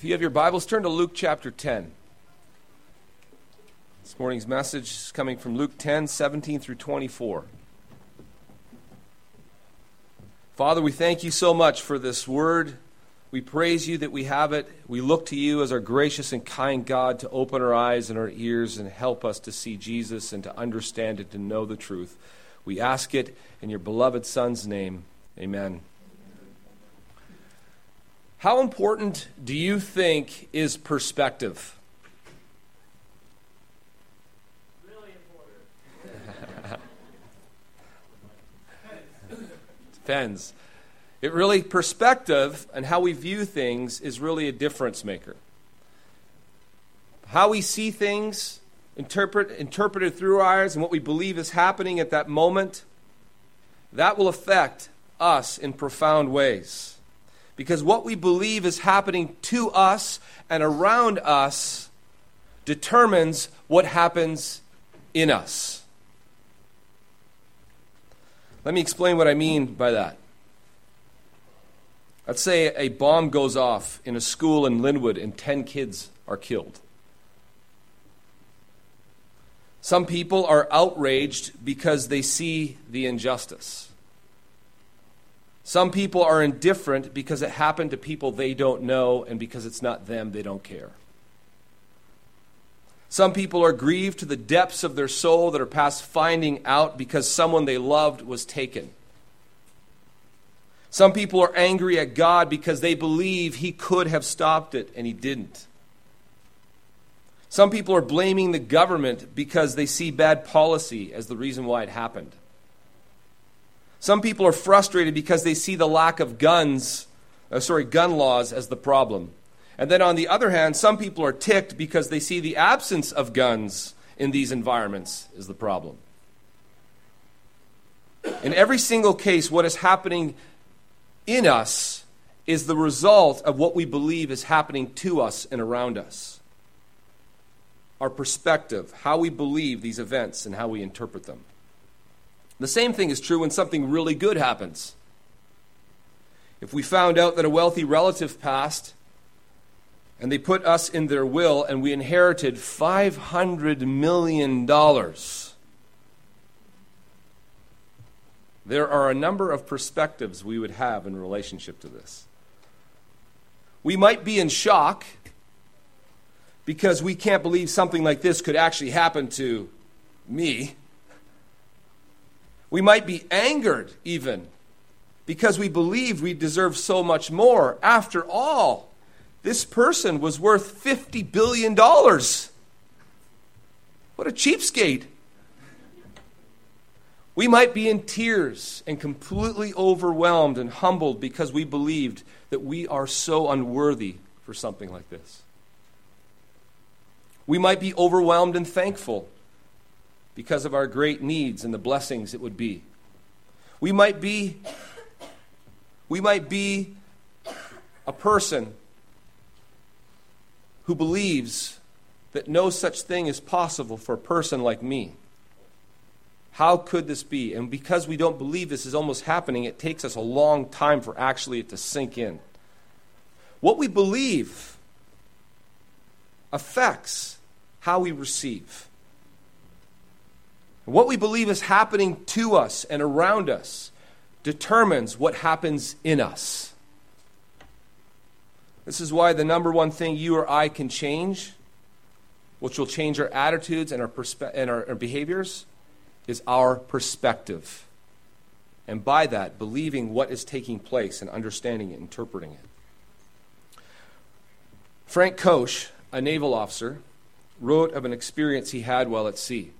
If you have your Bibles, turn to Luke chapter 10. This morning's message is coming from Luke 10, 17 through 24. Father, we thank you so much for this word. We praise you that we have it. We look to you as our gracious and kind God to open our eyes and our ears and help us to see Jesus and to understand it, to know the truth. We ask it in your beloved Son's name. Amen. How important do you think is perspective? Really important. Depends. It really, perspective and how we view things is really a difference maker. How we see things, interpret, interpreted through our eyes, and what we believe is happening at that moment, that will affect us in profound ways. Because what we believe is happening to us and around us determines what happens in us. Let me explain what I mean by that. Let's say a bomb goes off in a school in Linwood and 10 kids are killed. Some people are outraged because they see the injustice. Some people are indifferent because it happened to people they don't know, and because it's not them, they don't care. Some people are grieved to the depths of their soul that are past finding out because someone they loved was taken. Some people are angry at God because they believe He could have stopped it and He didn't. Some people are blaming the government because they see bad policy as the reason why it happened. Some people are frustrated because they see the lack of guns, uh, sorry, gun laws as the problem. And then on the other hand, some people are ticked because they see the absence of guns in these environments is the problem. In every single case, what is happening in us is the result of what we believe is happening to us and around us. Our perspective, how we believe these events, and how we interpret them. The same thing is true when something really good happens. If we found out that a wealthy relative passed and they put us in their will and we inherited $500 million, there are a number of perspectives we would have in relationship to this. We might be in shock because we can't believe something like this could actually happen to me. We might be angered even because we believe we deserve so much more. After all, this person was worth $50 billion. What a cheapskate. We might be in tears and completely overwhelmed and humbled because we believed that we are so unworthy for something like this. We might be overwhelmed and thankful because of our great needs and the blessings it would be. We might be we might be a person who believes that no such thing is possible for a person like me. How could this be? And because we don't believe this is almost happening, it takes us a long time for actually it to sink in. What we believe affects how we receive. What we believe is happening to us and around us determines what happens in us. This is why the number one thing you or I can change, which will change our attitudes and our, perspe- and our, our behaviors, is our perspective. And by that, believing what is taking place and understanding it, interpreting it. Frank Koch, a naval officer, wrote of an experience he had while at sea.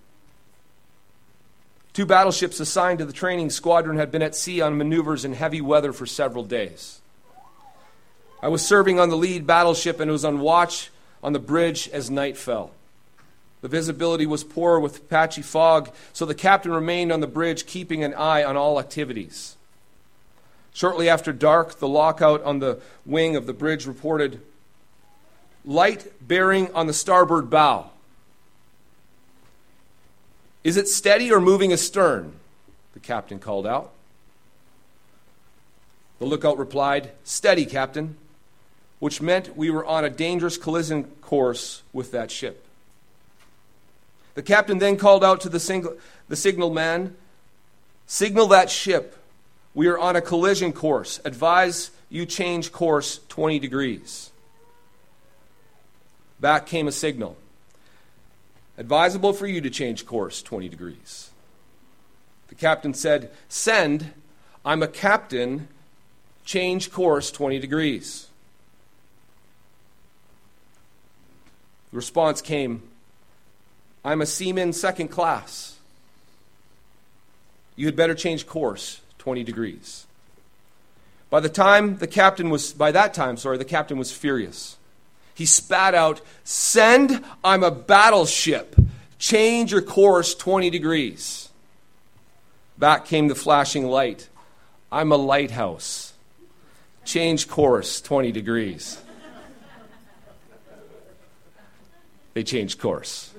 Two battleships assigned to the training squadron had been at sea on maneuvers in heavy weather for several days. I was serving on the lead battleship and was on watch on the bridge as night fell. The visibility was poor with patchy fog, so the captain remained on the bridge, keeping an eye on all activities. Shortly after dark, the lookout on the wing of the bridge reported light bearing on the starboard bow. Is it steady or moving astern? The captain called out. The lookout replied, Steady, Captain. which meant we were on a dangerous collision course with that ship. The captain then called out to the, single, the signal man Signal that ship. We are on a collision course. Advise you change course 20 degrees. Back came a signal. Advisable for you to change course 20 degrees. The captain said, Send, I'm a captain, change course 20 degrees. The response came, I'm a seaman second class. You had better change course 20 degrees. By the time the captain was, by that time, sorry, the captain was furious. He spat out, Send, I'm a battleship. Change your course 20 degrees. Back came the flashing light. I'm a lighthouse. Change course 20 degrees. They changed course.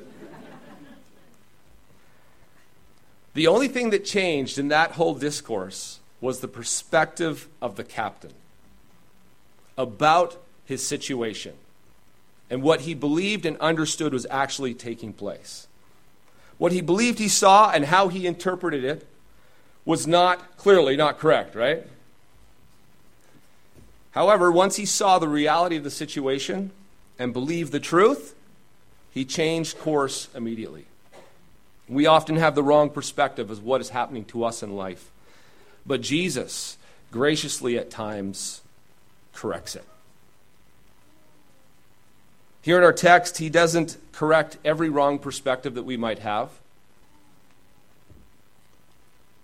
The only thing that changed in that whole discourse was the perspective of the captain about his situation and what he believed and understood was actually taking place. What he believed he saw and how he interpreted it was not clearly not correct, right? However, once he saw the reality of the situation and believed the truth, he changed course immediately. We often have the wrong perspective of what is happening to us in life. But Jesus graciously at times corrects it. Here in our text, he doesn't correct every wrong perspective that we might have,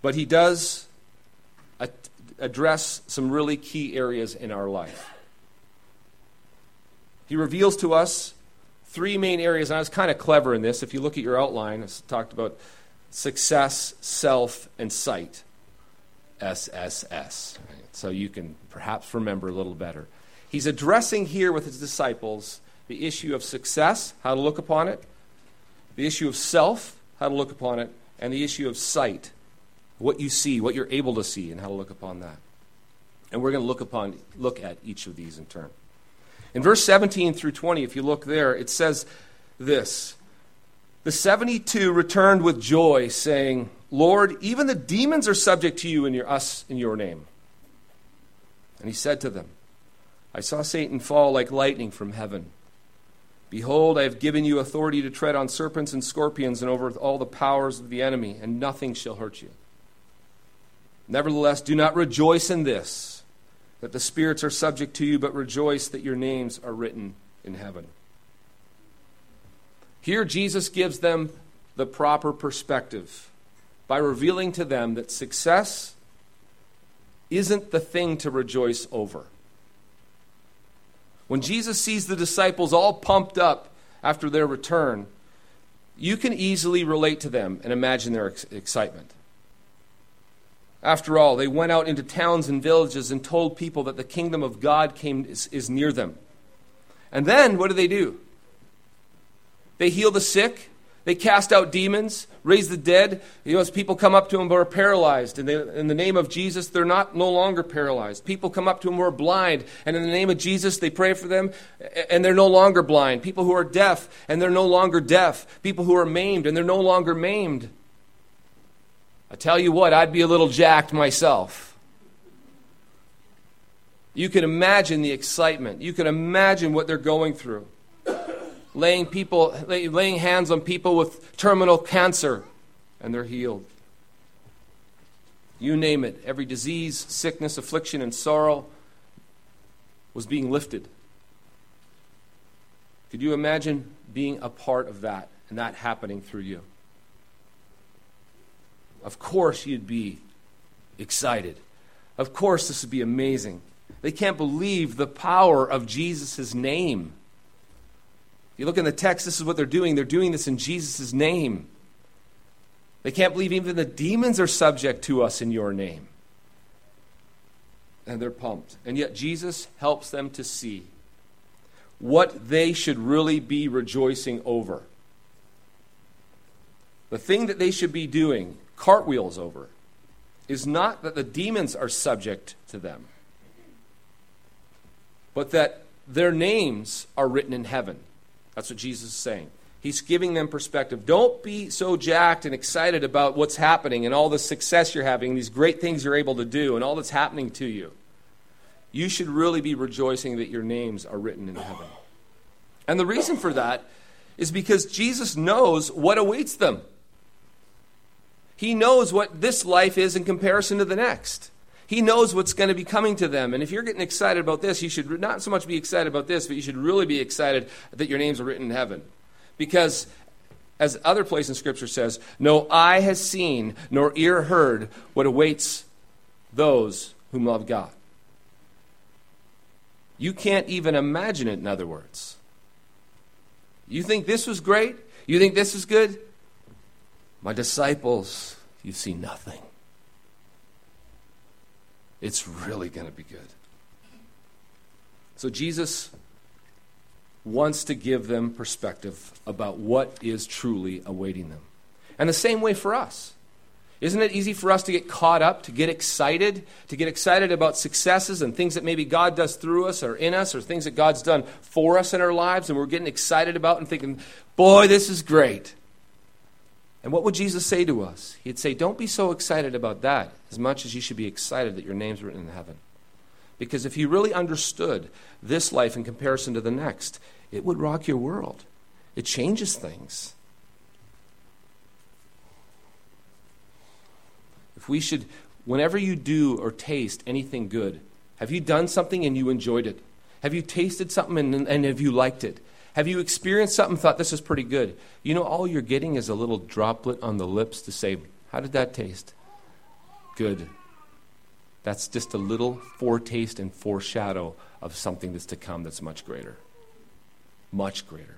but he does address some really key areas in our life. He reveals to us three main areas, and I was kind of clever in this. If you look at your outline, I talked about success, self, and sight. SSS. So you can perhaps remember a little better. He's addressing here with his disciples the issue of success, how to look upon it, the issue of self, how to look upon it, and the issue of sight, what you see, what you're able to see, and how to look upon that. And we're going to look upon look at each of these in turn. In verse 17 through 20, if you look there, it says this The 72 returned with joy, saying, Lord, even the demons are subject to you and your, us in your name. And he said to them, I saw Satan fall like lightning from heaven. Behold, I have given you authority to tread on serpents and scorpions and over all the powers of the enemy, and nothing shall hurt you. Nevertheless, do not rejoice in this that the spirits are subject to you, but rejoice that your names are written in heaven. Here, Jesus gives them the proper perspective by revealing to them that success isn't the thing to rejoice over. When Jesus sees the disciples all pumped up after their return, you can easily relate to them and imagine their ex- excitement. After all, they went out into towns and villages and told people that the kingdom of God came, is, is near them. And then, what do they do? They heal the sick, they cast out demons, raise the dead. You know, as people come up to them who are paralyzed, and they, in the name of Jesus, they're not no longer paralyzed. People come up to them who are blind, and in the name of Jesus, they pray for them, and they're no longer blind. People who are deaf, and they're no longer deaf. People who are maimed, and they're no longer maimed. I tell you what, I'd be a little jacked myself. You can imagine the excitement. You can imagine what they're going through. Laying, people, laying hands on people with terminal cancer, and they're healed. You name it. Every disease, sickness, affliction, and sorrow was being lifted. Could you imagine being a part of that and that happening through you? Of course, you'd be excited. Of course, this would be amazing. They can't believe the power of Jesus' name. You look in the text, this is what they're doing. They're doing this in Jesus' name. They can't believe even the demons are subject to us in your name. And they're pumped. And yet, Jesus helps them to see what they should really be rejoicing over. The thing that they should be doing cartwheels over is not that the demons are subject to them, but that their names are written in heaven. That's what Jesus is saying. He's giving them perspective. Don't be so jacked and excited about what's happening and all the success you're having, these great things you're able to do, and all that's happening to you. You should really be rejoicing that your names are written in heaven. And the reason for that is because Jesus knows what awaits them. He knows what this life is in comparison to the next. He knows what's going to be coming to them. And if you're getting excited about this, you should not so much be excited about this, but you should really be excited that your names are written in heaven. Because, as other place in Scripture says, no eye has seen, nor ear heard what awaits those whom love God. You can't even imagine it, in other words. You think this was great? You think this is good? My disciples, you see nothing. It's really going to be good. So Jesus wants to give them perspective about what is truly awaiting them. And the same way for us. Isn't it easy for us to get caught up, to get excited, to get excited about successes and things that maybe God does through us or in us or things that God's done for us in our lives and we're getting excited about and thinking, boy, this is great. And what would Jesus say to us? He'd say, Don't be so excited about that as much as you should be excited that your name's written in heaven. Because if you really understood this life in comparison to the next, it would rock your world. It changes things. If we should, whenever you do or taste anything good, have you done something and you enjoyed it? Have you tasted something and, and have you liked it? Have you experienced something thought this is pretty good? You know, all you're getting is a little droplet on the lips to say, How did that taste? Good. That's just a little foretaste and foreshadow of something that's to come that's much greater much greater.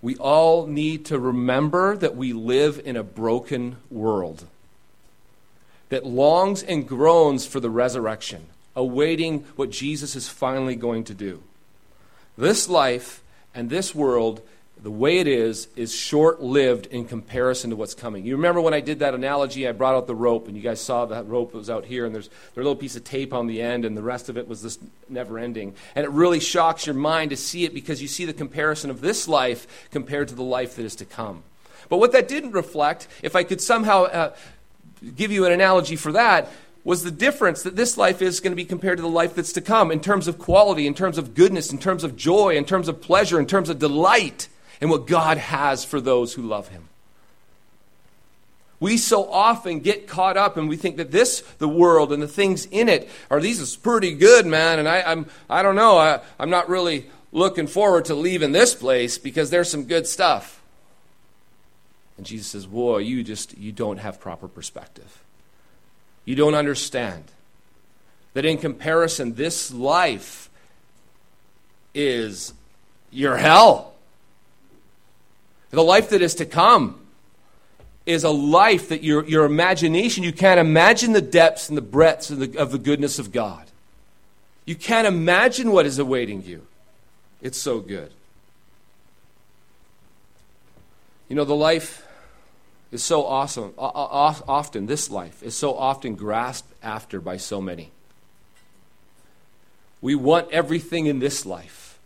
We all need to remember that we live in a broken world that longs and groans for the resurrection, awaiting what Jesus is finally going to do. This life and this world the way it is is short lived in comparison to what's coming. You remember when I did that analogy, I brought out the rope, and you guys saw that rope was out here, and there's, there's a little piece of tape on the end, and the rest of it was this never ending. And it really shocks your mind to see it because you see the comparison of this life compared to the life that is to come. But what that didn't reflect, if I could somehow uh, give you an analogy for that, was the difference that this life is going to be compared to the life that's to come in terms of quality, in terms of goodness, in terms of joy, in terms of pleasure, in terms of delight and what God has for those who love Him. We so often get caught up and we think that this, the world and the things in it, are these is pretty good, man. And I, I'm, I don't know, I, I'm not really looking forward to leaving this place because there's some good stuff. And Jesus says, Whoa, you just you don't have proper perspective. You don't understand that in comparison, this life is your hell. The life that is to come is a life that your, your imagination, you can't imagine the depths and the breadths of the, of the goodness of God. You can't imagine what is awaiting you. It's so good. You know, the life is so awesome. Often, this life is so often grasped after by so many. We want everything in this life.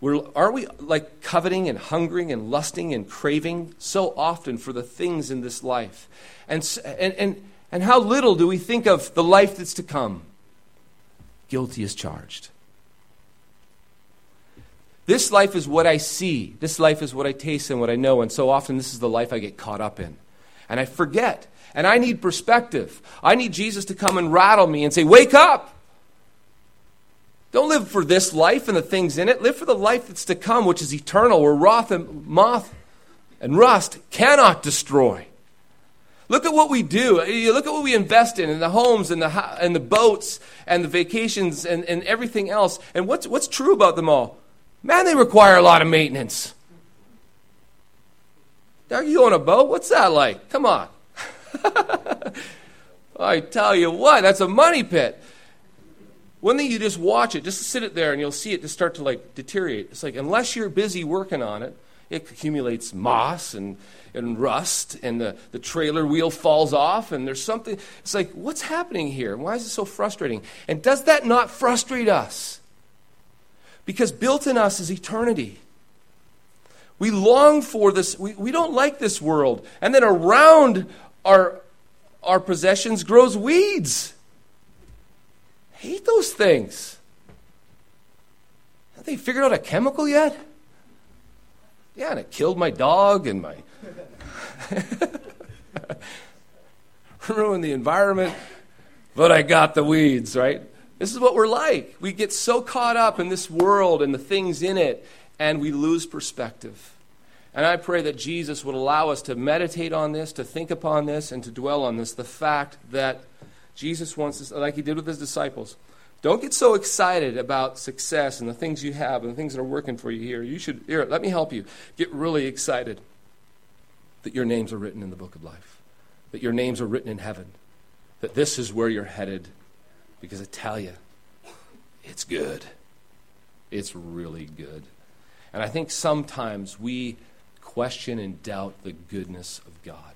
We're, aren't we like coveting and hungering and lusting and craving so often for the things in this life? And, and, and, and how little do we think of the life that's to come? Guilty as charged. This life is what I see. This life is what I taste and what I know. And so often, this is the life I get caught up in. And I forget. And I need perspective. I need Jesus to come and rattle me and say, Wake up! Don't live for this life and the things in it. Live for the life that's to come, which is eternal, where wrath and moth and rust cannot destroy. Look at what we do. Look at what we invest in, in the homes and the, and the boats and the vacations and, and everything else. And what's, what's true about them all? Man, they require a lot of maintenance. Are you on a boat? What's that like? Come on. I tell you what, that's a money pit. One thing you just watch it, just sit it there and you'll see it just start to like deteriorate. It's like unless you're busy working on it, it accumulates moss and, and rust and the, the trailer wheel falls off and there's something it's like what's happening here why is it so frustrating and does that not frustrate us Because built in us is eternity. We long for this, we, we don't like this world. And then around our, our possessions grows weeds. Hate those things. Have they figured out a chemical yet? Yeah, and it killed my dog and my. ruined the environment, but I got the weeds, right? This is what we're like. We get so caught up in this world and the things in it, and we lose perspective. And I pray that Jesus would allow us to meditate on this, to think upon this, and to dwell on this the fact that Jesus wants us, like he did with his disciples. Don't get so excited about success and the things you have and the things that are working for you here. You should, here, let me help you. Get really excited that your names are written in the book of life, that your names are written in heaven, that this is where you're headed. Because I tell you, it's good. It's really good. And I think sometimes we question and doubt the goodness of God.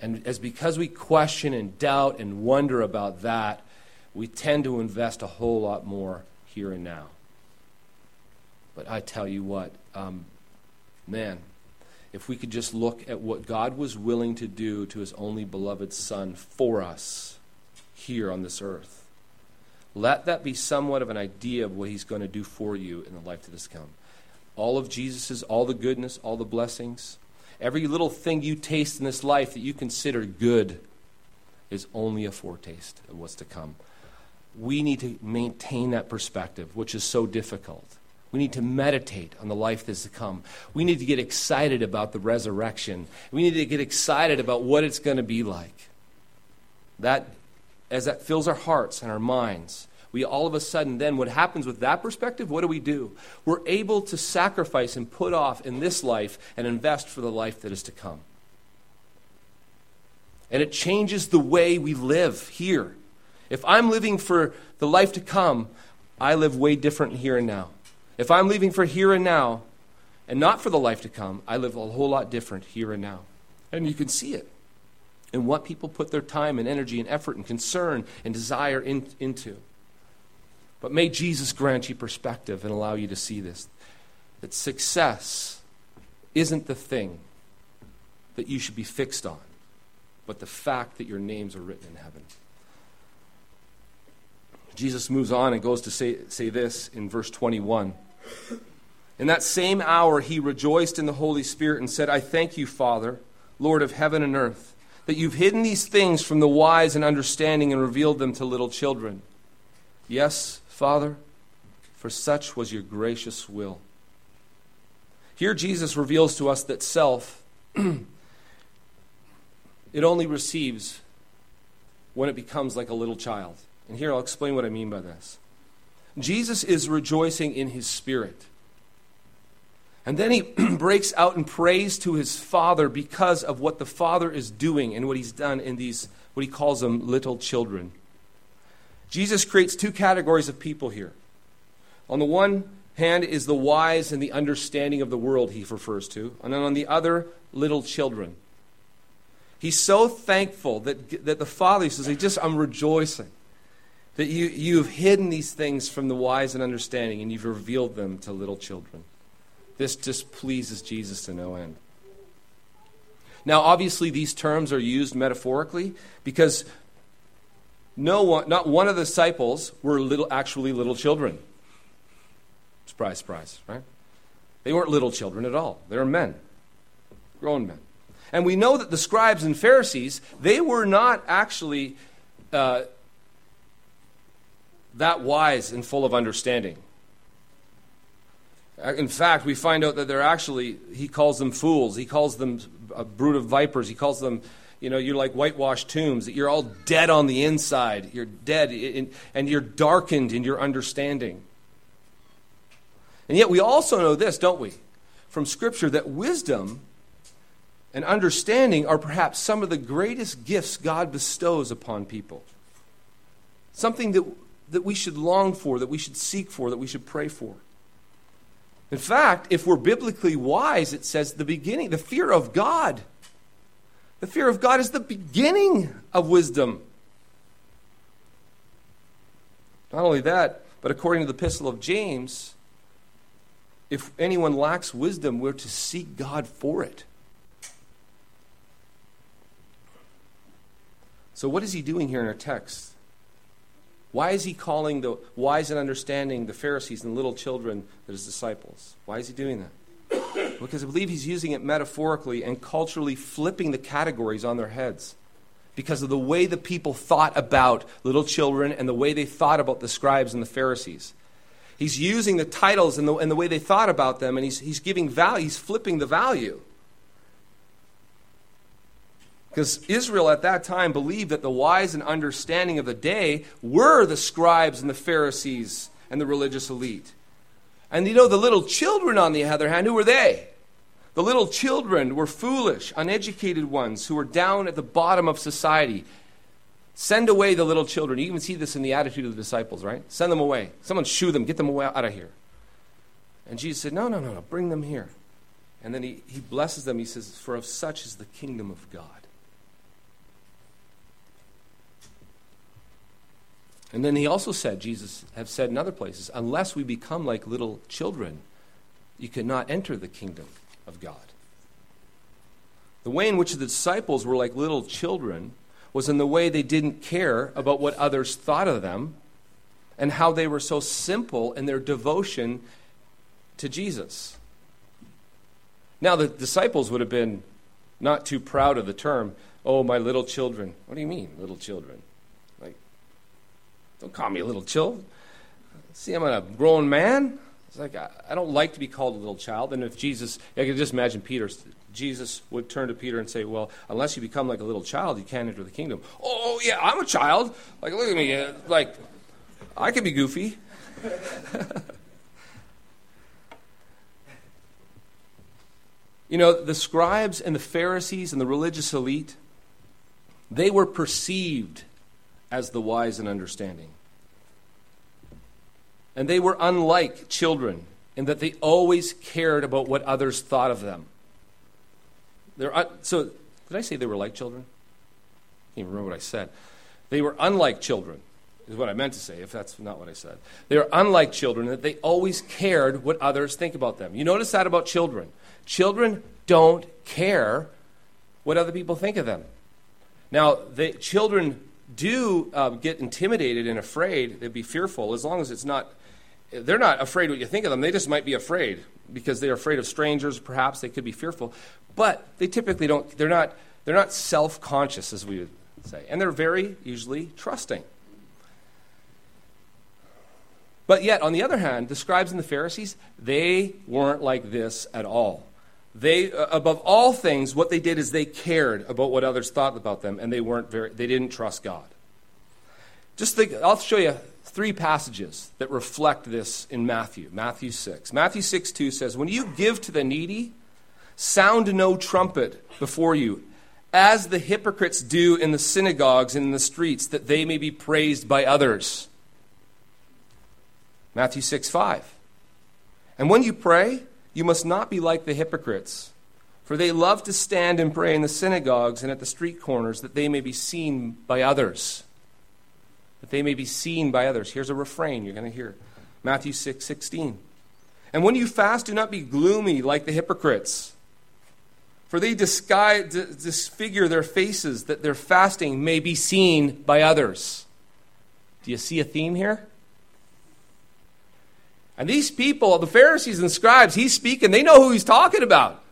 And as because we question and doubt and wonder about that, we tend to invest a whole lot more here and now. But I tell you what, um, man, if we could just look at what God was willing to do to his only beloved Son for us here on this earth, let that be somewhat of an idea of what he's going to do for you in the life is come. All of Jesus's, all the goodness, all the blessings, Every little thing you taste in this life that you consider good is only a foretaste of what's to come. We need to maintain that perspective, which is so difficult. We need to meditate on the life that's to come. We need to get excited about the resurrection. We need to get excited about what it's going to be like. That, as that fills our hearts and our minds, we all of a sudden then what happens with that perspective what do we do we're able to sacrifice and put off in this life and invest for the life that is to come and it changes the way we live here if i'm living for the life to come i live way different here and now if i'm leaving for here and now and not for the life to come i live a whole lot different here and now and you can see it in what people put their time and energy and effort and concern and desire in, into but may Jesus grant you perspective and allow you to see this that success isn't the thing that you should be fixed on, but the fact that your names are written in heaven. Jesus moves on and goes to say, say this in verse 21. In that same hour, he rejoiced in the Holy Spirit and said, I thank you, Father, Lord of heaven and earth, that you've hidden these things from the wise and understanding and revealed them to little children. Yes, Father, for such was your gracious will. Here, Jesus reveals to us that self, it only receives when it becomes like a little child. And here I'll explain what I mean by this. Jesus is rejoicing in his spirit. And then he breaks out in praise to his Father because of what the Father is doing and what he's done in these, what he calls them, little children. Jesus creates two categories of people here. On the one hand is the wise and the understanding of the world, he refers to, and then on the other, little children. He's so thankful that, that the Father says, he just, I'm rejoicing that you, you've hidden these things from the wise and understanding and you've revealed them to little children. This displeases Jesus to no end. Now, obviously, these terms are used metaphorically because no one, not one of the disciples were little, actually little children. Surprise, surprise, right? They weren't little children at all. They were men, grown men. And we know that the scribes and Pharisees, they were not actually uh, that wise and full of understanding. Uh, in fact, we find out that they're actually, he calls them fools. He calls them a brood of vipers. He calls them you know, you're like whitewashed tombs, that you're all dead on the inside. You're dead, in, and you're darkened in your understanding. And yet, we also know this, don't we, from Scripture, that wisdom and understanding are perhaps some of the greatest gifts God bestows upon people. Something that, that we should long for, that we should seek for, that we should pray for. In fact, if we're biblically wise, it says the beginning, the fear of God the fear of God is the beginning of wisdom. Not only that, But according to the Epistle of James, if anyone lacks wisdom, we're to seek God for it. So, what is he doing here in our text? Why is he calling the wise and understanding the Pharisees and little children his disciples? Why is he doing that? Because I believe he's using it metaphorically and culturally flipping the categories on their heads because of the way the people thought about little children and the way they thought about the scribes and the Pharisees. He's using the titles and the, and the way they thought about them, and he's, he's giving value, he's flipping the value. Because Israel at that time believed that the wise and understanding of the day were the scribes and the Pharisees and the religious elite. And you know, the little children, on the other hand, who were they? The little children were foolish, uneducated ones who were down at the bottom of society. Send away the little children. You even see this in the attitude of the disciples, right? Send them away. Someone shoo them, get them away out of here. And Jesus said, No, no, no, no, bring them here. And then he, he blesses them. He says, For of such is the kingdom of God. And then he also said, Jesus have said in other places, unless we become like little children, you cannot enter the kingdom of God. The way in which the disciples were like little children was in the way they didn't care about what others thought of them and how they were so simple in their devotion to Jesus. Now, the disciples would have been not too proud of the term, oh, my little children. What do you mean, little children? Don't call me a little child. See, I'm a grown man. It's like, I, I don't like to be called a little child. And if Jesus, I can just imagine Peter, Jesus would turn to Peter and say, Well, unless you become like a little child, you can't enter the kingdom. Oh, yeah, I'm a child. Like, look at me. Uh, like, I can be goofy. you know, the scribes and the Pharisees and the religious elite, they were perceived as the wise and understanding. And they were unlike children in that they always cared about what others thought of them. They're so, did I say they were like children? I can't even remember what I said. They were unlike children, is what I meant to say, if that's not what I said. They are unlike children, that they always cared what others think about them. You notice that about children. Children don't care what other people think of them. Now, they, children do uh, get intimidated and afraid, they'd be fearful, as long as it's not, they're not afraid what you think of them. They just might be afraid because they're afraid of strangers, perhaps they could be fearful. But they typically don't, they're not, they're not self conscious, as we would say. And they're very usually trusting. But yet, on the other hand, the scribes and the Pharisees, they weren't like this at all. They, uh, above all things, what they did is they cared about what others thought about them, and they weren't very, they didn't trust God. Just think, I'll show you three passages that reflect this in Matthew. Matthew 6. Matthew 6 2 says, When you give to the needy, sound no trumpet before you, as the hypocrites do in the synagogues and in the streets, that they may be praised by others. Matthew 6 5. And when you pray, you must not be like the hypocrites, for they love to stand and pray in the synagogues and at the street corners that they may be seen by others. That they may be seen by others. Here's a refrain you're going to hear Matthew 6 16. And when you fast, do not be gloomy like the hypocrites. For they disguise, disfigure their faces that their fasting may be seen by others. Do you see a theme here? And these people, the Pharisees and scribes, he's speaking, they know who he's talking about.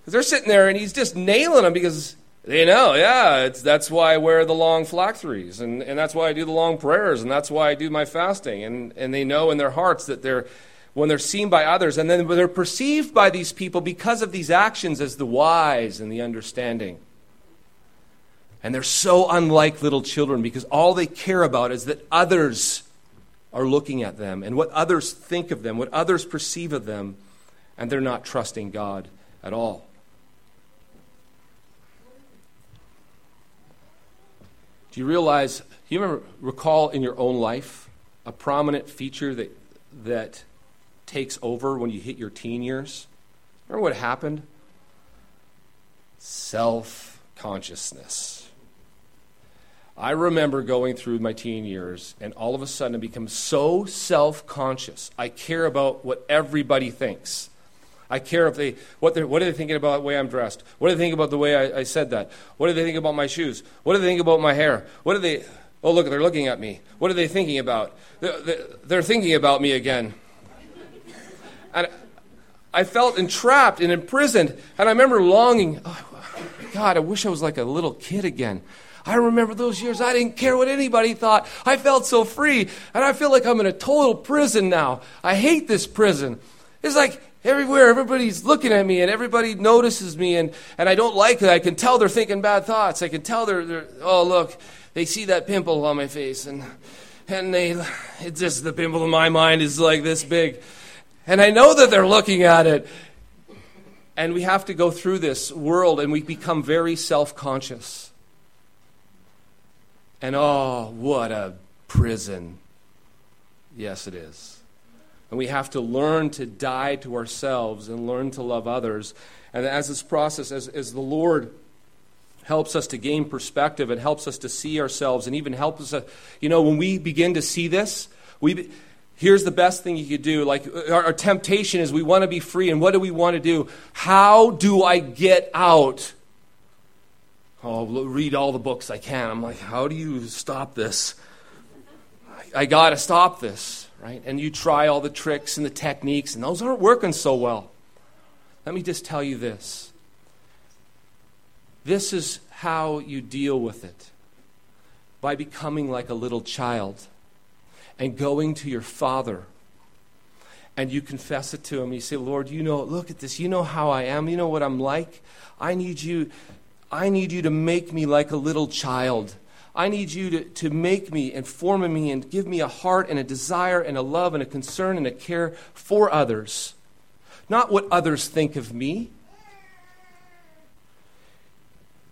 Because they're sitting there and he's just nailing them because they know, yeah, that's why I wear the long phylacteries and, and that's why I do the long prayers and that's why I do my fasting. And, and they know in their hearts that they're, when they're seen by others and then they're perceived by these people because of these actions as the wise and the understanding. And they're so unlike little children because all they care about is that others are looking at them and what others think of them, what others perceive of them, and they're not trusting God at all. Do you realize, do you remember, recall in your own life a prominent feature that, that takes over when you hit your teen years? Remember what happened? Self consciousness. I remember going through my teen years and all of a sudden I become so self conscious. I care about what everybody thinks. I care if they what they what are they thinking about the way I'm dressed? What do they think about the way I, I said that? What do they think about my shoes? What do they think about my hair? What do they? Oh, look, they're looking at me. What are they thinking about? They're, they're thinking about me again. And I felt entrapped and imprisoned. And I remember longing. Oh, God, I wish I was like a little kid again. I remember those years. I didn't care what anybody thought. I felt so free. And I feel like I'm in a total prison now. I hate this prison. It's like everywhere, everybody's looking at me and everybody notices me, and, and I don't like it. I can tell they're thinking bad thoughts. I can tell they're, they're oh, look, they see that pimple on my face, and, and they, it's just the pimple in my mind is like this big. And I know that they're looking at it. And we have to go through this world and we become very self conscious. And oh, what a prison. Yes, it is. And we have to learn to die to ourselves and learn to love others. And as this process, as, as the Lord helps us to gain perspective and helps us to see ourselves and even helps us, uh, you know, when we begin to see this, we, Be, here's the best thing you could do. Like uh, our, our temptation is we want to be free. And what do we want to do? How do I get out? Oh, read all the books I can. I'm like, how do you stop this? I, I got to stop this right? And you try all the tricks and the techniques, and those aren't working so well. Let me just tell you this this is how you deal with it by becoming like a little child and going to your father and you confess it to him. You say, Lord, you know, look at this. You know how I am. You know what I'm like. I need you. I need you to make me like a little child. I need you to, to make me and form me and give me a heart and a desire and a love and a concern and a care for others. Not what others think of me.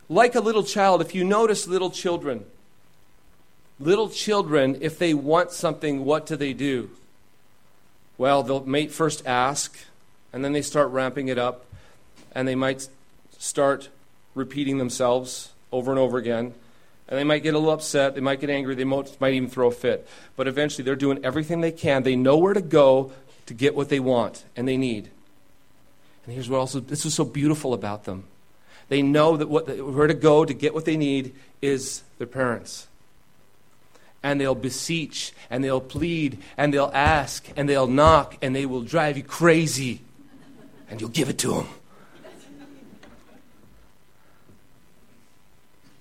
Like a little child, if you notice little children, little children, if they want something, what do they do? Well, they'll first ask, and then they start ramping it up, and they might start repeating themselves over and over again. And they might get a little upset. They might get angry. They might, even throw a fit. But eventually, they're doing everything they can. They know where to go to get what they want and they need. And here's what also this is so beautiful about them. They know that what where to go to get what they need is their parents. And they'll beseech and they'll plead and they'll ask and they'll knock and they will drive you crazy. And you'll give it to them.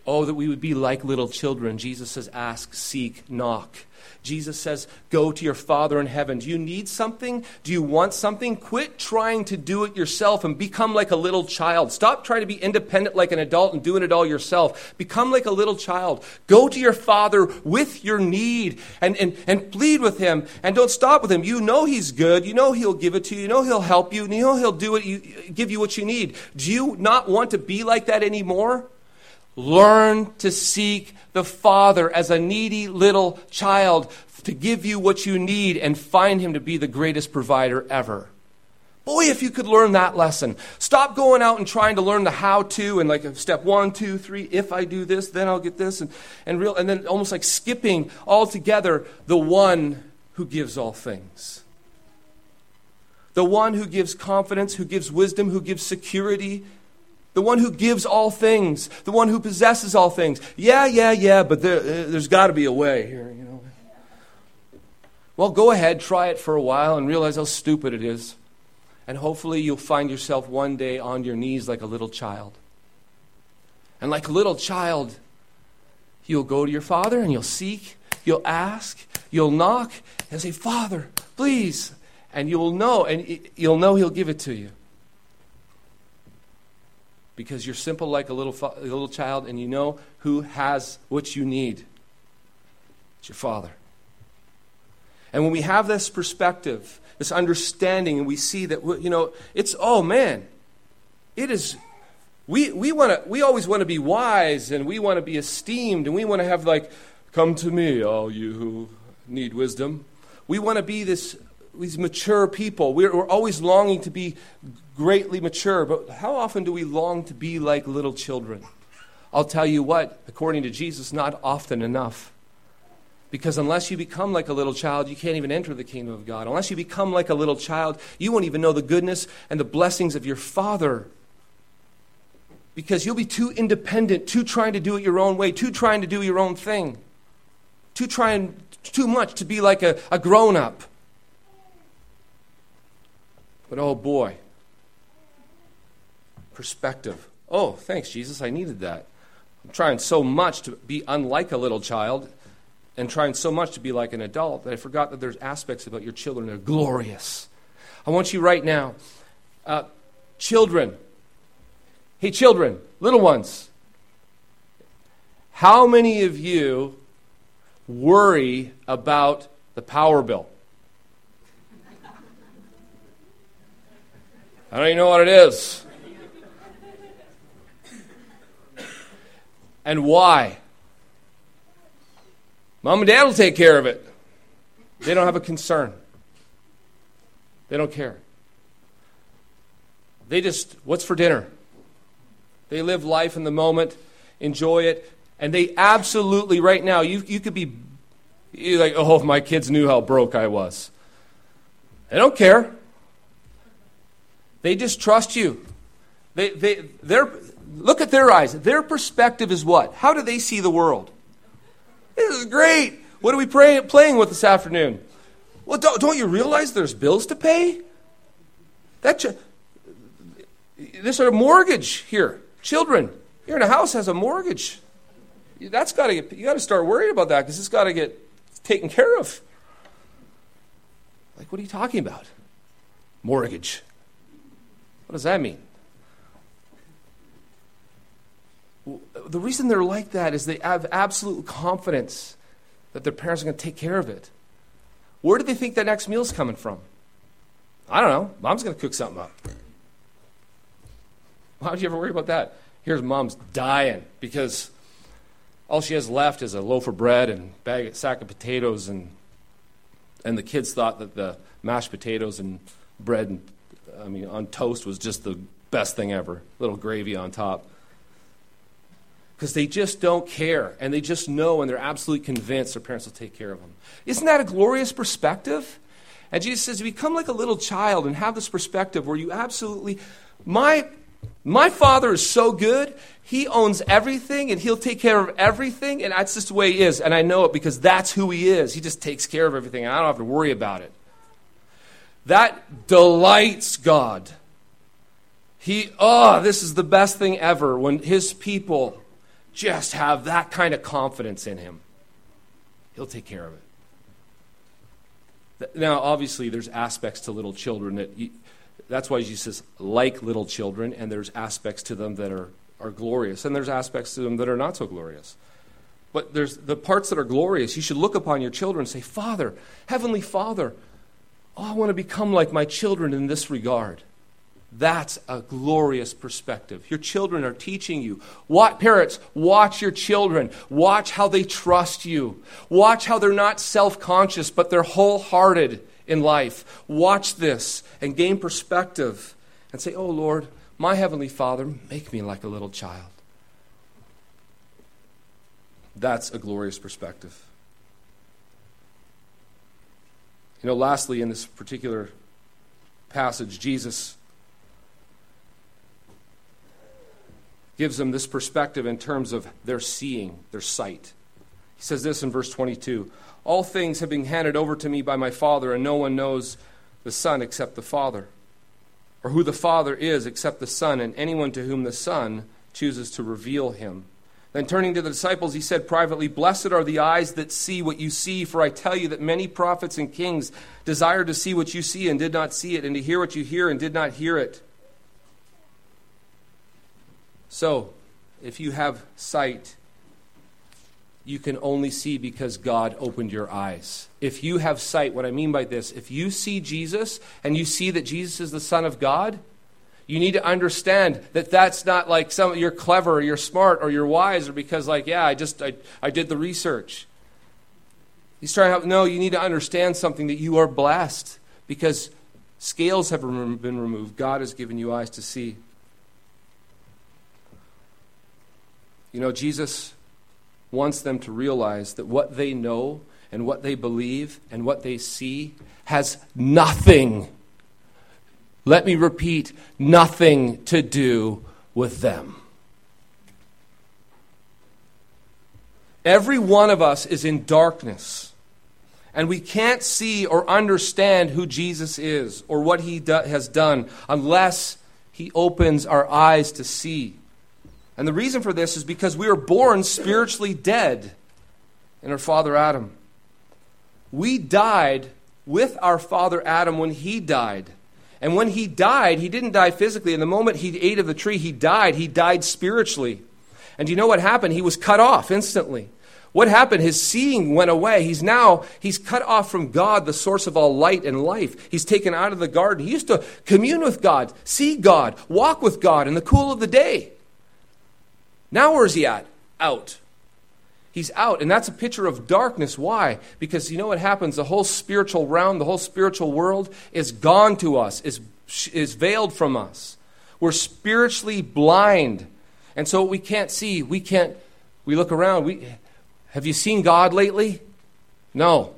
Oh, that we would be like little children. Jesus says, ask, seek, knock. Jesus says, go to your Father in heaven. Do you need something? Do you want something? Quit trying to do it yourself and become like a little child. Stop trying to be independent like an adult and doing it all yourself. Become like a little child. Go to your Father with your need and, and, and plead with Him. And don't stop with Him. You know He's good. You know He'll give it to you. You know He'll help you. You know He'll do it, you, give you what you need. Do you not want to be like that anymore? Learn to seek the Father as a needy little child to give you what you need and find Him to be the greatest provider ever. Boy, if you could learn that lesson. Stop going out and trying to learn the how to and like step one, two, three, if I do this, then I'll get this, and, and, real, and then almost like skipping altogether the one who gives all things. The one who gives confidence, who gives wisdom, who gives security, the one who gives all things, the one who possesses all things. Yeah, yeah, yeah, but there, uh, there's got to be a way here, you know. Well, go ahead, try it for a while, and realize how stupid it is. And hopefully, you'll find yourself one day on your knees like a little child. And like a little child, you'll go to your father and you'll seek, you'll ask, you'll knock, and say, Father, please. And you'll know, and you'll know he'll give it to you because you're simple like a little, a little child and you know who has what you need. It's your Father. And when we have this perspective, this understanding, and we see that, you know, it's, oh man, it is, we, we, wanna, we always want to be wise and we want to be esteemed and we want to have, like, come to me, all you who need wisdom. We want to be this, these mature people. We're, we're always longing to be greatly mature, but how often do we long to be like little children? I'll tell you what, according to Jesus, not often enough. Because unless you become like a little child, you can't even enter the kingdom of God. Unless you become like a little child, you won't even know the goodness and the blessings of your Father. Because you'll be too independent, too trying to do it your own way, too trying to do your own thing, too trying too much to be like a, a grown up. But oh boy, perspective. Oh, thanks, Jesus. I needed that. I'm trying so much to be unlike a little child and trying so much to be like an adult that I forgot that there's aspects about your children that are glorious. I want you right now, uh, children. Hey, children, little ones. How many of you worry about the power bill? I don't even know what it is. And why? Mom and dad will take care of it. They don't have a concern. They don't care. They just, what's for dinner? They live life in the moment, enjoy it, and they absolutely, right now, you, you could be like, oh, if my kids knew how broke I was. They don't care. They just trust you. They, they, they're, look at their eyes. Their perspective is what? How do they see the world? This is great. What are we pray, playing with this afternoon? Well, don't, don't you realize there's bills to pay? That ch- there's a mortgage here. Children, you're in a house has a mortgage. That's got to. You got to start worrying about that because it's got to get taken care of. Like, what are you talking about? Mortgage. What does that mean? The reason they're like that is they have absolute confidence that their parents are going to take care of it. Where do they think that next meal's coming from? I don't know. Mom's going to cook something up. Why would you ever worry about that? Here's mom's dying because all she has left is a loaf of bread and bag, sack of potatoes, and and the kids thought that the mashed potatoes and bread and I mean, on toast was just the best thing ever. Little gravy on top. Because they just don't care, and they just know, and they're absolutely convinced their parents will take care of them. Isn't that a glorious perspective? And Jesus says, become like a little child and have this perspective where you absolutely, my, my father is so good, he owns everything and he'll take care of everything, and that's just the way he is. And I know it because that's who he is. He just takes care of everything, and I don't have to worry about it. That delights God. He, oh, this is the best thing ever when his people just have that kind of confidence in him. He'll take care of it. Now, obviously, there's aspects to little children that you, that's why Jesus says, like little children, and there's aspects to them that are, are glorious, and there's aspects to them that are not so glorious. But there's the parts that are glorious. You should look upon your children and say, Father, Heavenly Father, Oh, I want to become like my children in this regard. That's a glorious perspective. Your children are teaching you. What, parents, watch your children. Watch how they trust you. Watch how they're not self conscious, but they're wholehearted in life. Watch this and gain perspective and say, Oh Lord, my Heavenly Father, make me like a little child. That's a glorious perspective. You know, lastly, in this particular passage, Jesus gives them this perspective in terms of their seeing, their sight. He says this in verse 22 All things have been handed over to me by my Father, and no one knows the Son except the Father, or who the Father is except the Son, and anyone to whom the Son chooses to reveal him. Then turning to the disciples, he said privately, Blessed are the eyes that see what you see, for I tell you that many prophets and kings desired to see what you see and did not see it, and to hear what you hear and did not hear it. So, if you have sight, you can only see because God opened your eyes. If you have sight, what I mean by this, if you see Jesus and you see that Jesus is the Son of God, you need to understand that that's not like some you're clever or you're smart or you're wise or because like yeah i just i, I did the research. He's trying to help no you need to understand something that you are blessed because scales have been removed. God has given you eyes to see You know, Jesus wants them to realize that what they know and what they believe and what they see has nothing, let me repeat, nothing to do with them. Every one of us is in darkness, and we can't see or understand who Jesus is or what he do- has done unless he opens our eyes to see. And the reason for this is because we were born spiritually dead in our father Adam. We died with our father Adam when he died. And when he died, he didn't die physically. In the moment he ate of the tree, he died. He died spiritually. And you know what happened? He was cut off instantly. What happened? His seeing went away. He's now, he's cut off from God, the source of all light and life. He's taken out of the garden. He used to commune with God, see God, walk with God in the cool of the day. Now where's he at? Out. He's out. And that's a picture of darkness. Why? Because you know what happens? The whole spiritual realm, the whole spiritual world is gone to us, is, is veiled from us. We're spiritually blind. And so we can't see. We can't, we look around. We, have you seen God lately? No.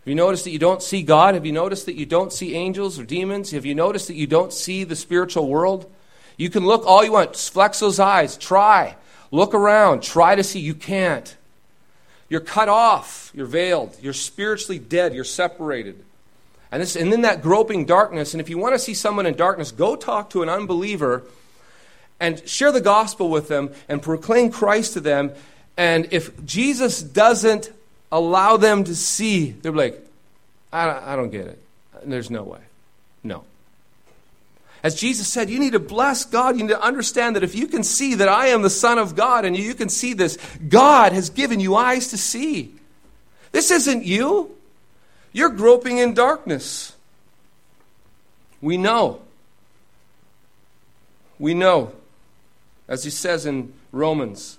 Have you noticed that you don't see God? Have you noticed that you don't see angels or demons? Have you noticed that you don't see the spiritual world? You can look all you want, flex those eyes, try. Look around, try to see. You can't. You're cut off, you're veiled, you're spiritually dead, you're separated. And, this, and in that groping darkness, and if you want to see someone in darkness, go talk to an unbeliever and share the gospel with them and proclaim Christ to them. And if Jesus doesn't allow them to see, they're like, I don't, I don't get it. There's no way. No. As Jesus said, you need to bless God. You need to understand that if you can see that I am the Son of God and you can see this, God has given you eyes to see. This isn't you. You're groping in darkness. We know. We know, as he says in Romans,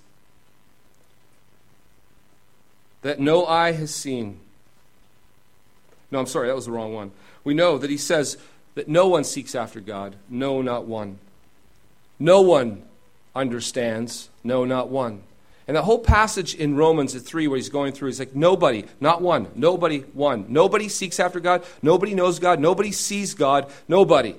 that no eye has seen. No, I'm sorry, that was the wrong one. We know that he says, that no one seeks after God, no, not one. No one understands, no, not one. And the whole passage in Romans at 3, where he's going through, he's like, nobody, not one, nobody, one. Nobody seeks after God, nobody knows God, nobody sees God, nobody.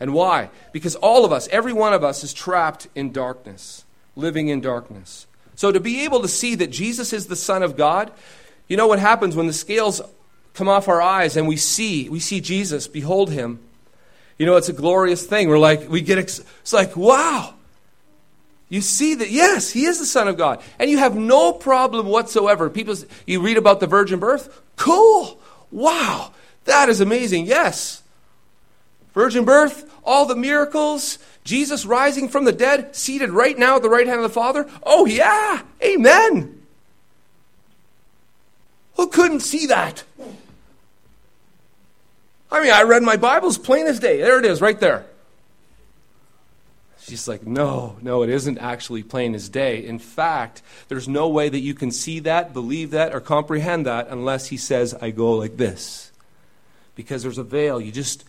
And why? Because all of us, every one of us, is trapped in darkness, living in darkness. So to be able to see that Jesus is the Son of God, you know what happens when the scales come off our eyes and we see, we see Jesus, behold him. You know, it's a glorious thing. We're like, we get, ex- it's like, wow. You see that, yes, he is the Son of God. And you have no problem whatsoever. People, you read about the virgin birth? Cool. Wow. That is amazing. Yes. Virgin birth, all the miracles, Jesus rising from the dead, seated right now at the right hand of the Father. Oh, yeah. Amen. Who couldn't see that? I mean, I read my Bible as plain as day. There it is, right there. She's like, no, no, it isn't actually plain as day. In fact, there's no way that you can see that, believe that, or comprehend that unless he says, I go like this. Because there's a veil. You just,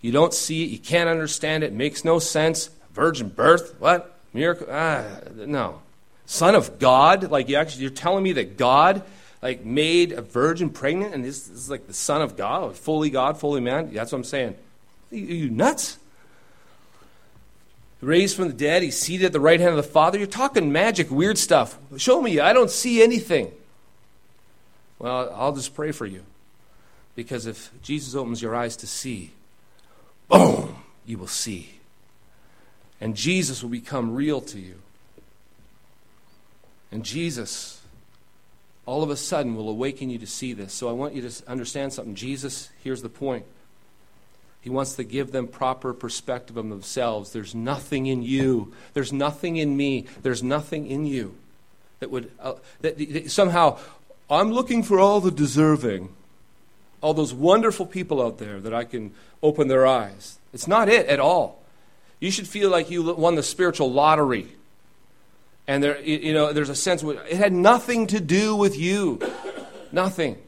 you don't see it. You can't understand it. It makes no sense. Virgin birth? What? Miracle? Ah, no. Son of God? Like, you actually, you're telling me that God like made a virgin pregnant and this, this is like the son of god fully god fully man? That's what i'm saying. Are you, nuts. Raised from the dead he's seated at the right hand of the father. You're talking magic weird stuff. Show me i don't see anything. Well i'll just pray for you. Because if jesus opens your eyes to see boom you will see. And jesus will become real to you. And jesus all of a sudden will awaken you to see this. So I want you to understand something. Jesus, here's the point. He wants to give them proper perspective of themselves. There's nothing in you. There's nothing in me. There's nothing in you that would uh, that, that somehow I'm looking for all the deserving, all those wonderful people out there that I can open their eyes. It's not it at all. You should feel like you won the spiritual lottery and there, you know, there's a sense it had nothing to do with you. Nothing.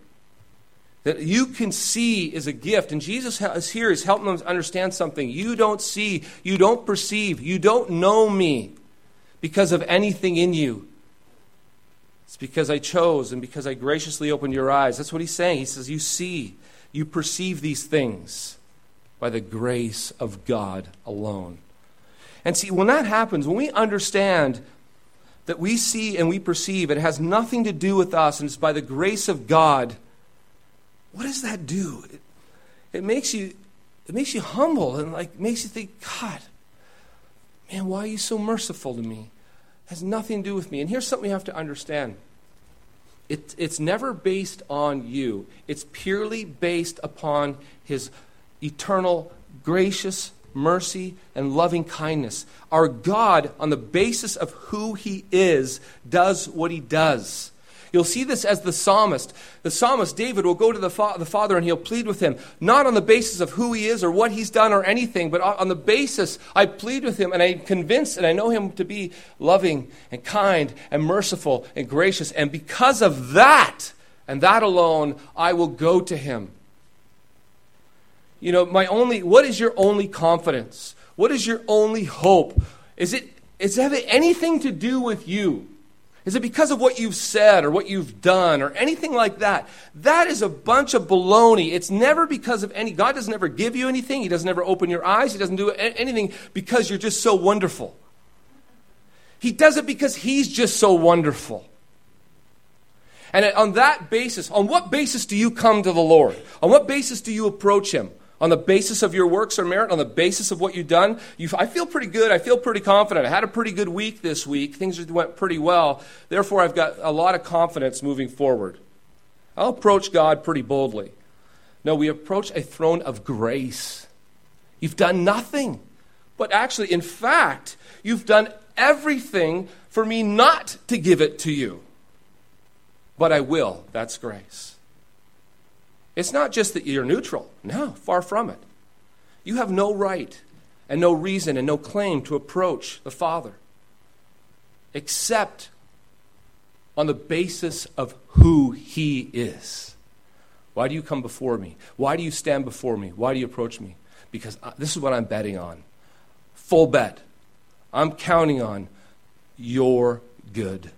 That you can see is a gift. And Jesus is here, is helping them understand something. You don't see, you don't perceive, you don't know me. because of anything in you. It's because I chose and because I graciously opened your eyes. That's what he's saying. He says, You see, you perceive these things by the grace of God alone. And see, when that happens, when we understand that we see and we perceive, it has nothing to do with us and it's by the grace of God, what does that do? It, it makes you it makes you humble and like makes you think, God, man, why are you so merciful to me? It has nothing to do with me. And here's something you have to understand. It, it's never based on you. It's purely based upon his eternal, gracious mercy and loving kindness. Our God, on the basis of who he is, does what he does. You'll see this as the psalmist. The psalmist, David, will go to the, fa- the Father and he'll plead with him, not on the basis of who he is or what he's done or anything, but on the basis I plead with him and I'm convinced and I know him to be loving and kind and merciful and gracious. And because of that, and that alone, I will go to him. You know, my only, what is your only confidence? What is your only hope? Is it, is it anything to do with you? Is it because of what you've said or what you've done or anything like that? That is a bunch of baloney. It's never because of any, God doesn't ever give you anything. He doesn't ever open your eyes. He doesn't do anything because you're just so wonderful. He does it because He's just so wonderful. And on that basis, on what basis do you come to the Lord? On what basis do you approach Him? On the basis of your works or merit, on the basis of what you've done, you, I feel pretty good. I feel pretty confident. I had a pretty good week this week. Things went pretty well. Therefore, I've got a lot of confidence moving forward. I'll approach God pretty boldly. No, we approach a throne of grace. You've done nothing. But actually, in fact, you've done everything for me not to give it to you. But I will. That's grace. It's not just that you're neutral. No, far from it. You have no right and no reason and no claim to approach the Father except on the basis of who He is. Why do you come before me? Why do you stand before me? Why do you approach me? Because I, this is what I'm betting on. Full bet. I'm counting on your good,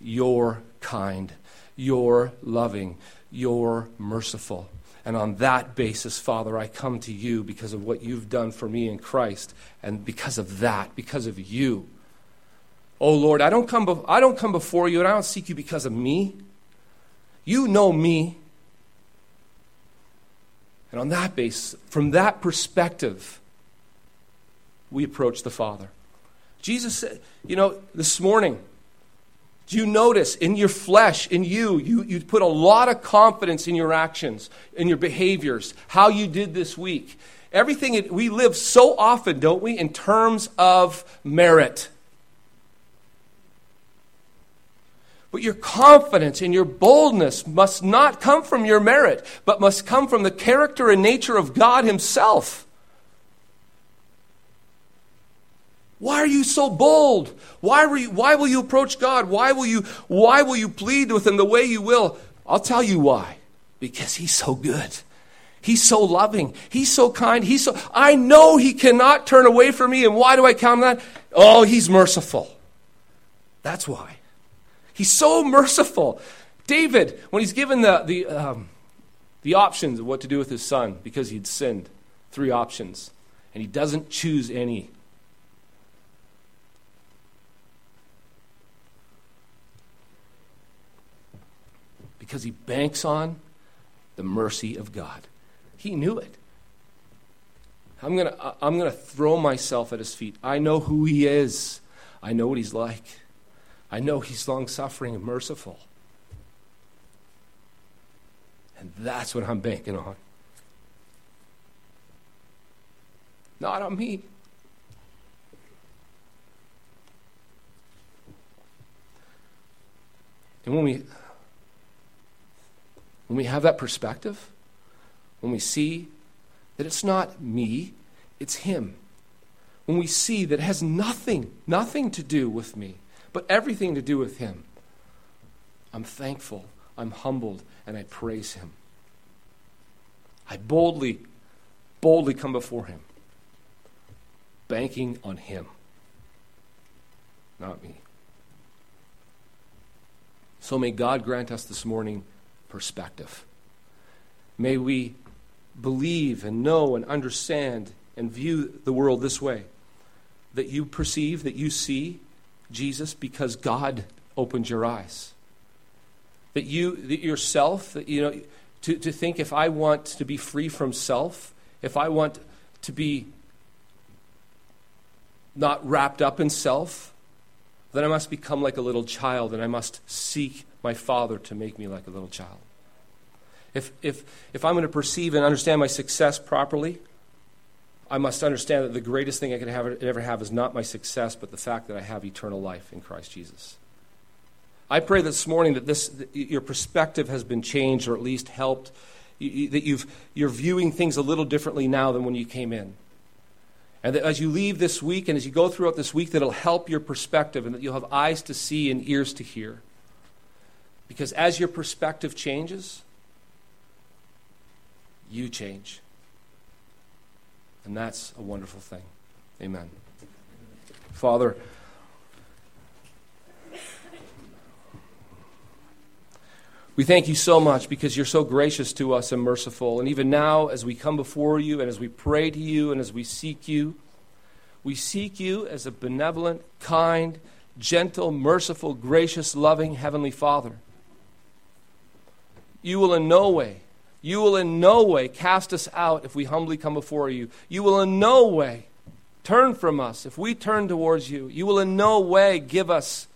your kind, your loving, you're merciful. And on that basis, Father, I come to you because of what you've done for me in Christ. And because of that, because of you. Oh Lord, I don't come, be- I don't come before you and I don't seek you because of me. You know me. And on that basis, from that perspective, we approach the Father. Jesus said, you know, this morning, do you notice in your flesh, in you, you, you put a lot of confidence in your actions, in your behaviors, how you did this week? Everything, we live so often, don't we, in terms of merit. But your confidence and your boldness must not come from your merit, but must come from the character and nature of God Himself. Why are you so bold? Why, were you, why will you approach God? Why will, you, why will you plead with Him the way you will? I'll tell you why. Because He's so good. He's so loving. He's so kind. He's so, I know He cannot turn away from me. And why do I count on that? Oh, He's merciful. That's why. He's so merciful. David, when he's given the, the, um, the options of what to do with his son because he'd sinned, three options, and he doesn't choose any. Because he banks on the mercy of God. He knew it. I'm going to I'm going to throw myself at his feet. I know who he is. I know what he's like. I know he's long suffering and merciful. And that's what I'm banking on. Not on me. And when we when we have that perspective, when we see that it's not me, it's Him, when we see that it has nothing, nothing to do with me, but everything to do with Him, I'm thankful, I'm humbled, and I praise Him. I boldly, boldly come before Him, banking on Him. not me. So may God grant us this morning perspective. May we believe and know and understand and view the world this way that you perceive, that you see Jesus because God opened your eyes. That you, that yourself, that, you know, to, to think if I want to be free from self, if I want to be not wrapped up in self, then I must become like a little child and I must seek my Father to make me like a little child. If, if, if I'm going to perceive and understand my success properly, I must understand that the greatest thing I can have, ever have is not my success, but the fact that I have eternal life in Christ Jesus. I pray this morning that this, that your perspective has been changed or at least helped, that you've, you're viewing things a little differently now than when you came in. And that as you leave this week and as you go throughout this week, that it'll help your perspective and that you'll have eyes to see and ears to hear. Because as your perspective changes, you change. And that's a wonderful thing. Amen. Father, we thank you so much because you're so gracious to us and merciful. And even now, as we come before you and as we pray to you and as we seek you, we seek you as a benevolent, kind, gentle, merciful, gracious, loving Heavenly Father. You will in no way, you will in no way cast us out if we humbly come before you. You will in no way turn from us if we turn towards you. You will in no way give us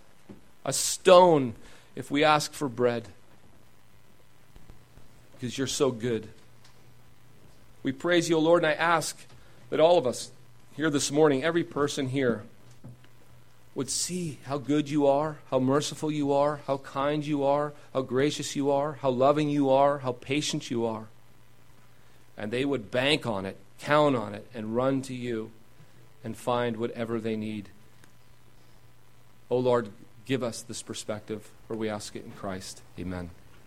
a stone if we ask for bread. Because you're so good. We praise you, Lord, and I ask that all of us here this morning, every person here, would see how good you are, how merciful you are, how kind you are, how gracious you are, how loving you are, how patient you are. And they would bank on it, count on it, and run to you and find whatever they need. Oh Lord, give us this perspective, for we ask it in Christ. Amen.